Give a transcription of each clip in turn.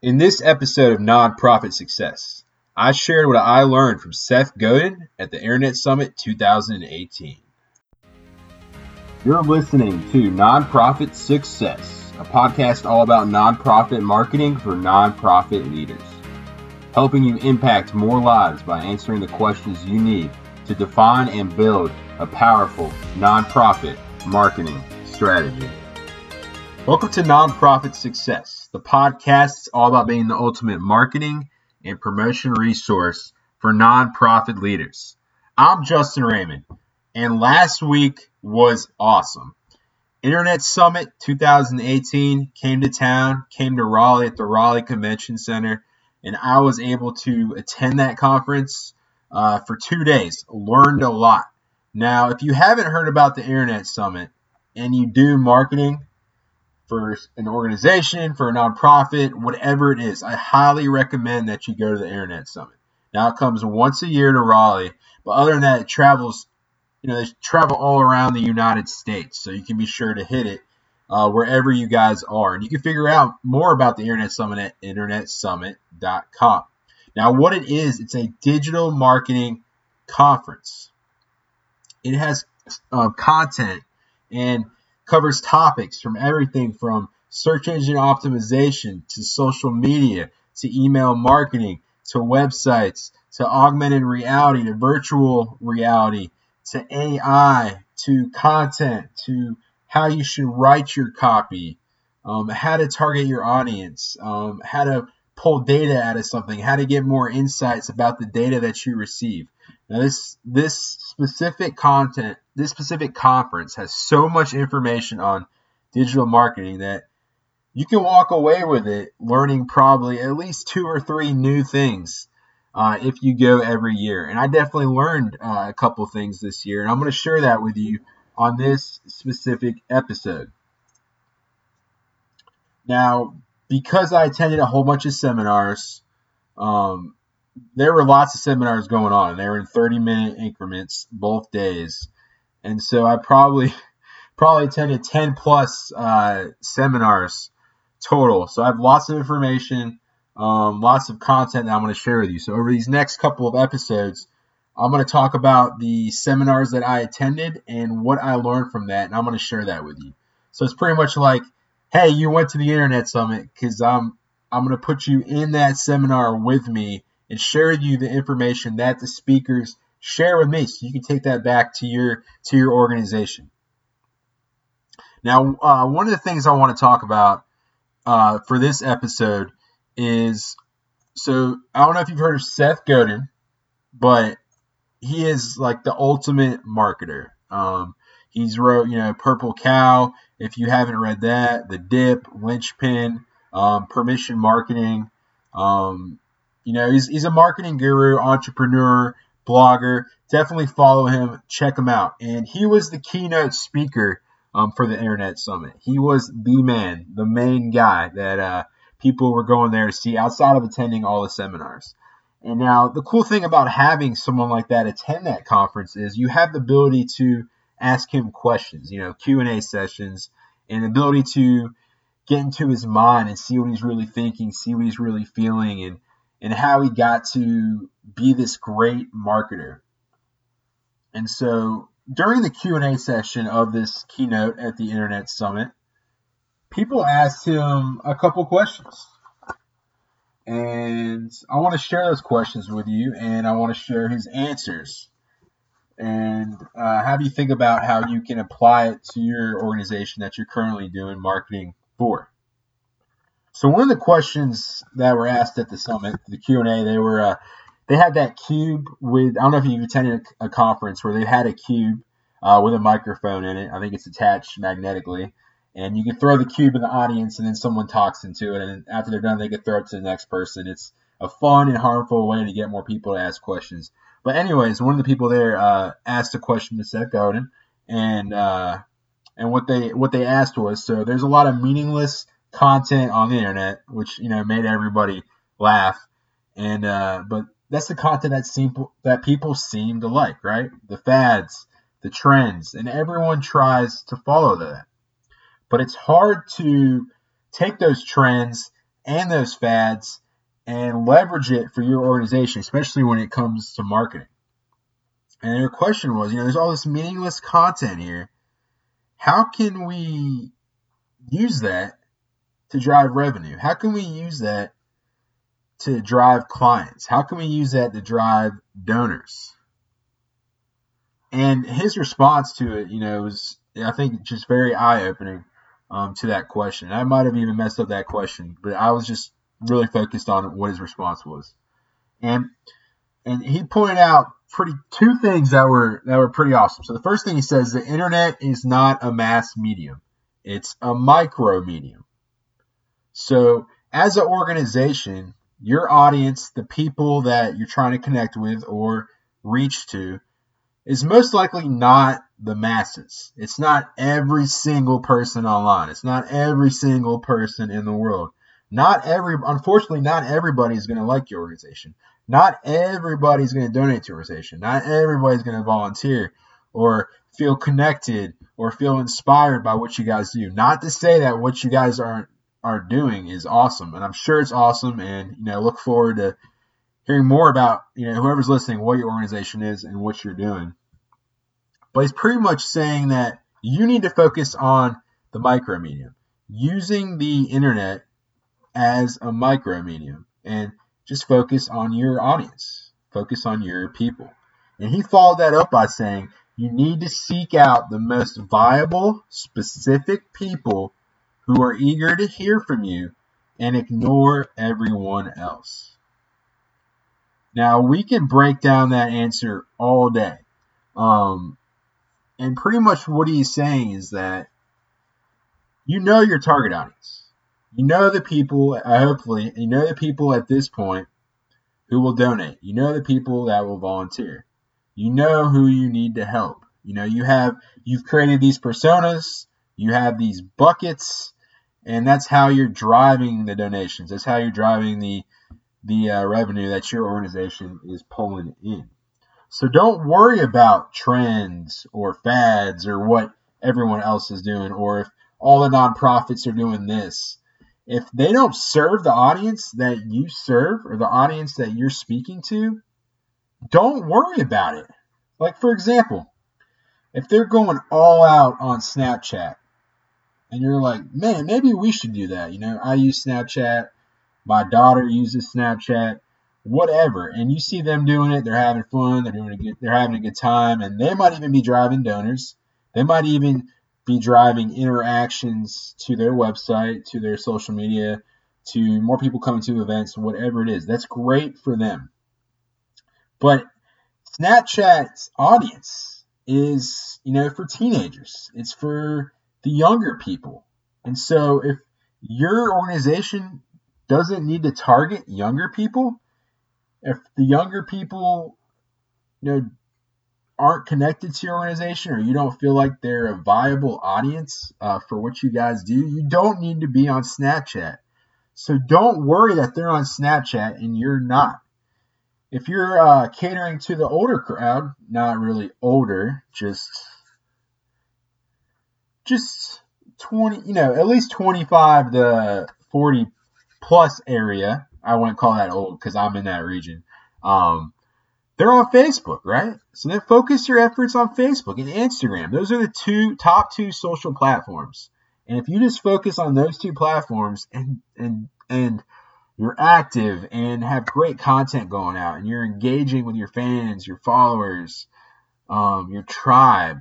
In this episode of Nonprofit Success, I shared what I learned from Seth Godin at the Internet Summit 2018. You're listening to Nonprofit Success, a podcast all about nonprofit marketing for nonprofit leaders, helping you impact more lives by answering the questions you need to define and build a powerful nonprofit marketing strategy. Welcome to Nonprofit Success, the podcast is all about being the ultimate marketing and promotion resource for nonprofit leaders. I'm Justin Raymond, and last week was awesome. Internet Summit 2018 came to town, came to Raleigh at the Raleigh Convention Center, and I was able to attend that conference uh, for two days. Learned a lot. Now, if you haven't heard about the Internet Summit and you do marketing, for an organization, for a nonprofit, whatever it is, I highly recommend that you go to the Internet Summit. Now it comes once a year to Raleigh, but other than that, it travels. You know, they travel all around the United States, so you can be sure to hit it uh, wherever you guys are, and you can figure out more about the Internet Summit at internetsummit.com. Now, what it is, it's a digital marketing conference. It has uh, content and covers topics from everything from search engine optimization to social media to email marketing to websites to augmented reality to virtual reality to AI to content to how you should write your copy, um, how to target your audience, um, how to pull data out of something, how to get more insights about the data that you receive. Now, this this specific content, this specific conference has so much information on digital marketing that you can walk away with it learning probably at least two or three new things uh, if you go every year. And I definitely learned uh, a couple things this year, and I'm going to share that with you on this specific episode. Now, because I attended a whole bunch of seminars, um, there were lots of seminars going on. They were in 30 minute increments both days. And so I probably probably attended 10 plus uh, seminars total. So I have lots of information, um, lots of content that I'm going to share with you. So over these next couple of episodes, I'm going to talk about the seminars that I attended and what I learned from that, and I'm going to share that with you. So it's pretty much like, hey, you went to the Internet Summit because I'm I'm going to put you in that seminar with me and share with you the information that the speakers share with me so you can take that back to your to your organization. Now uh, one of the things i want to talk about uh, for this episode is so i don't know if you've heard of seth godin but he is like the ultimate marketer. Um, he's wrote you know purple cow if you haven't read that the dip linchpin um, permission marketing. Um, you know, he's, he's a marketing guru, entrepreneur, blogger. Definitely follow him, check him out. And he was the keynote speaker um, for the Internet Summit. He was the man, the main guy that uh, people were going there to see outside of attending all the seminars. And now the cool thing about having someone like that attend that conference is you have the ability to ask him questions, you know, Q&A sessions and the ability to get into his mind and see what he's really thinking, see what he's really feeling and and how he got to be this great marketer. And so during the Q&A session of this keynote at the Internet Summit, people asked him a couple questions. And I want to share those questions with you, and I want to share his answers and uh, have you think about how you can apply it to your organization that you're currently doing marketing for. So one of the questions that were asked at the summit, the Q and A, they were uh, they had that cube with I don't know if you've attended a, conference where they had a cube uh, with a microphone in it. I think it's attached magnetically, and you can throw the cube in the audience, and then someone talks into it, and after they're done, they can throw it to the next person. It's a fun and harmful way to get more people to ask questions. But anyways, one of the people there uh, asked a question to Seth Godin, and uh, and what they what they asked was so there's a lot of meaningless content on the internet, which you know made everybody laugh. And uh, but that's the content that seem that people seem to like, right? The fads, the trends, and everyone tries to follow that. But it's hard to take those trends and those fads and leverage it for your organization, especially when it comes to marketing. And your question was, you know, there's all this meaningless content here. How can we use that to drive revenue? How can we use that to drive clients? How can we use that to drive donors? And his response to it, you know, was I think just very eye opening um, to that question. I might have even messed up that question, but I was just really focused on what his response was. And and he pointed out pretty two things that were that were pretty awesome. So the first thing he says the internet is not a mass medium. It's a micro medium. So as an organization, your audience, the people that you're trying to connect with or reach to, is most likely not the masses. It's not every single person online. It's not every single person in the world. Not every, unfortunately, not everybody is going to like your organization. Not everybody's going to donate to your organization. Not everybody's going to volunteer or feel connected or feel inspired by what you guys do. Not to say that what you guys are are doing is awesome, and I'm sure it's awesome. And you know, look forward to hearing more about you know whoever's listening, what your organization is and what you're doing. But he's pretty much saying that you need to focus on the micro medium, using the internet as a micro medium, and just focus on your audience, focus on your people. And he followed that up by saying, you need to seek out the most viable, specific people who are eager to hear from you and ignore everyone else. Now, we can break down that answer all day. Um, and pretty much what he's saying is that you know your target audience. You know the people, uh, hopefully, you know the people at this point who will donate. You know the people that will volunteer. You know who you need to help. You know, you have, you've created these personas, you have these buckets, and that's how you're driving the donations. That's how you're driving the, the uh, revenue that your organization is pulling in. So don't worry about trends or fads or what everyone else is doing or if all the nonprofits are doing this if they don't serve the audience that you serve or the audience that you're speaking to, don't worry about it. Like, for example, if they're going all out on Snapchat and you're like, man, maybe we should do that. You know, I use Snapchat, my daughter uses Snapchat, whatever. And you see them doing it, they're having fun, they're doing a good, they're having a good time, and they might even be driving donors. They might even be driving interactions to their website, to their social media, to more people coming to events, whatever it is. That's great for them. But Snapchat's audience is, you know, for teenagers. It's for the younger people. And so if your organization doesn't need to target younger people, if the younger people, you know, aren't connected to your organization or you don't feel like they're a viable audience uh, for what you guys do, you don't need to be on Snapchat. So don't worry that they're on Snapchat and you're not. If you're uh, catering to the older crowd, not really older, just just 20, you know, at least 25 to 40 plus area. I wouldn't call that old because I'm in that region. Um, they're on Facebook, right? So then focus your efforts on Facebook and Instagram. Those are the two top two social platforms. And if you just focus on those two platforms and and and you're active and have great content going out and you're engaging with your fans, your followers, um, your tribe,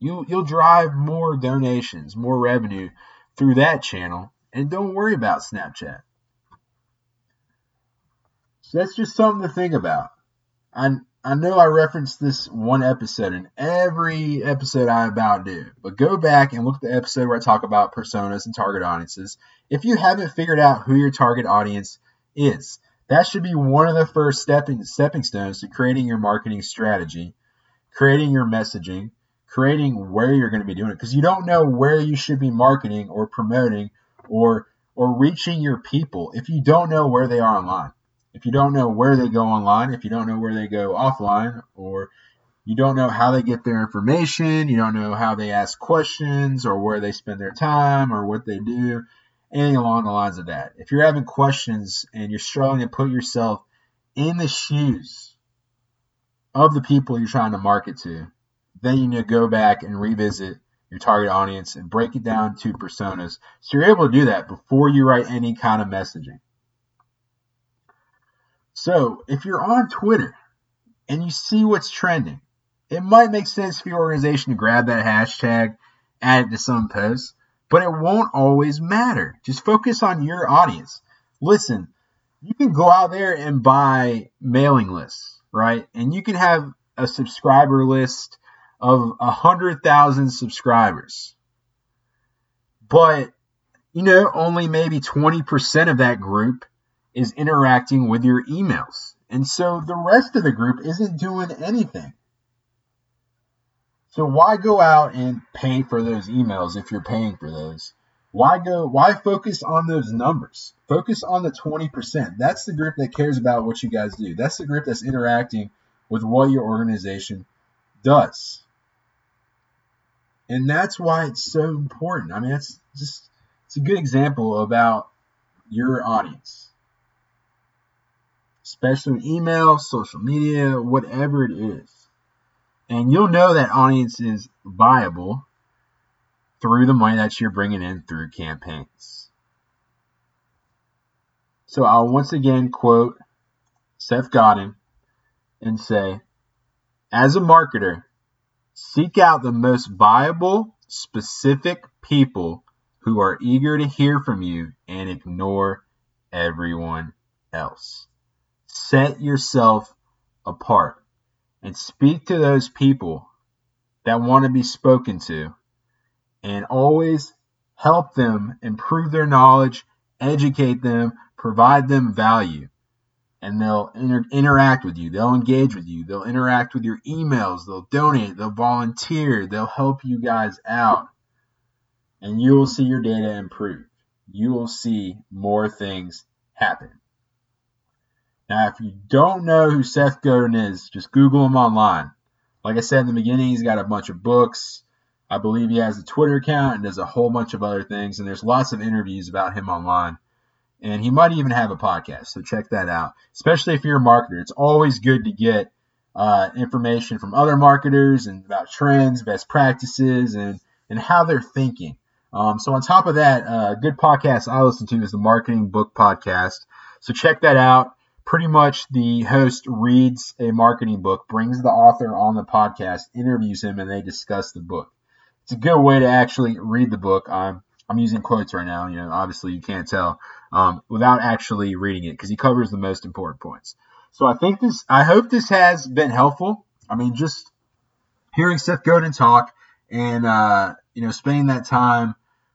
you you'll drive more donations, more revenue through that channel. And don't worry about Snapchat. So that's just something to think about. I I know I referenced this one episode in every episode I about do, but go back and look at the episode where I talk about personas and target audiences. If you haven't figured out who your target audience is, that should be one of the first stepping stepping stones to creating your marketing strategy, creating your messaging, creating where you're going to be doing it because you don't know where you should be marketing or promoting or or reaching your people if you don't know where they are online if you don't know where they go online, if you don't know where they go offline, or you don't know how they get their information, you don't know how they ask questions or where they spend their time or what they do, anything along the lines of that. If you're having questions and you're struggling to put yourself in the shoes of the people you're trying to market to, then you need to go back and revisit your target audience and break it down to personas. So you're able to do that before you write any kind of messaging. So if you're on Twitter and you see what's trending, it might make sense for your organization to grab that hashtag, add it to some posts, but it won't always matter. Just focus on your audience. Listen, you can go out there and buy mailing lists, right? And you can have a subscriber list of a hundred thousand subscribers. But you know, only maybe 20% of that group is interacting with your emails. And so the rest of the group isn't doing anything. So why go out and pay for those emails if you're paying for those? Why go why focus on those numbers? Focus on the 20%. That's the group that cares about what you guys do. That's the group that's interacting with what your organization does. And that's why it's so important. I mean, it's just it's a good example about your audience. Especially email, social media, whatever it is. And you'll know that audience is viable through the money that you're bringing in through campaigns. So I'll once again quote Seth Godin and say, as a marketer, seek out the most viable, specific people who are eager to hear from you and ignore everyone else. Set yourself apart and speak to those people that want to be spoken to and always help them improve their knowledge, educate them, provide them value. And they'll inter- interact with you, they'll engage with you, they'll interact with your emails, they'll donate, they'll volunteer, they'll help you guys out. And you will see your data improve. You will see more things happen. Now, if you don't know who Seth Godin is, just Google him online. Like I said in the beginning, he's got a bunch of books. I believe he has a Twitter account and does a whole bunch of other things. And there's lots of interviews about him online. And he might even have a podcast. So check that out. Especially if you're a marketer. It's always good to get uh, information from other marketers and about trends, best practices, and, and how they're thinking. Um, so on top of that, a uh, good podcast I listen to is the Marketing Book Podcast. So check that out pretty much the host reads a marketing book, brings the author on the podcast, interviews him, and they discuss the book. It's a good way to actually read the book. I'm I'm using quotes right now. You know, obviously you can't tell um, without actually reading it because he covers the most important points. So I think this. I hope this has been helpful. I mean, just hearing Seth Godin talk and uh, you know spending that time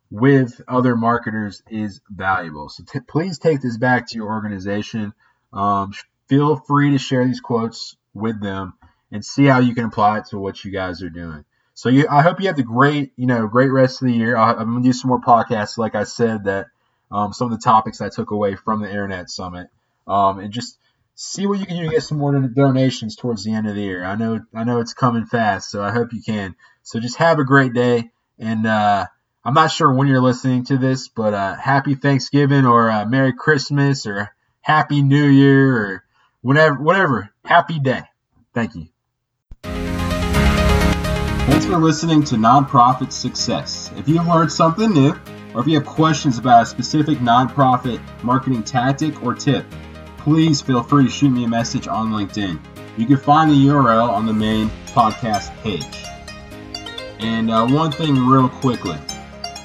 with other marketers is valuable. So t- please take this back to your organization. Um, feel free to share these quotes with them and see how you can apply it to what you guys are doing. So you, I hope you have the great, you know, great rest of the year. I, am gonna do some more podcasts, like I said, that um, some of the topics I took away from the Internet Summit, um, and just see what you can do to get some more donations towards the end of the year. I know, I know it's coming fast, so I hope you can. So just have a great day, and uh, I'm not sure when you're listening to this, but uh, happy Thanksgiving or uh, Merry Christmas or Happy New Year or whatever, whatever. Happy day. Thank you. Thanks for listening to Nonprofit Success. If you've learned something new, or if you have questions about a specific nonprofit marketing tactic or tip, please feel free to shoot me a message on LinkedIn. You can find the URL on the main podcast page. And uh, one thing, real quickly,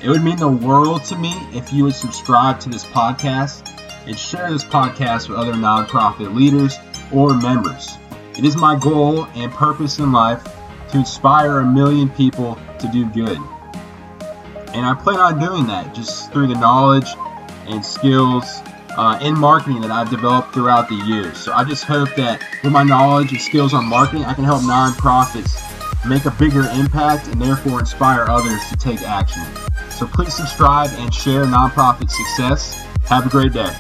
it would mean the world to me if you would subscribe to this podcast and share this podcast with other nonprofit leaders or members. It is my goal and purpose in life to inspire a million people to do good. And I plan on doing that just through the knowledge and skills uh, in marketing that I've developed throughout the years. So I just hope that with my knowledge and skills on marketing, I can help nonprofits make a bigger impact and therefore inspire others to take action. So please subscribe and share nonprofit success. Have a great day.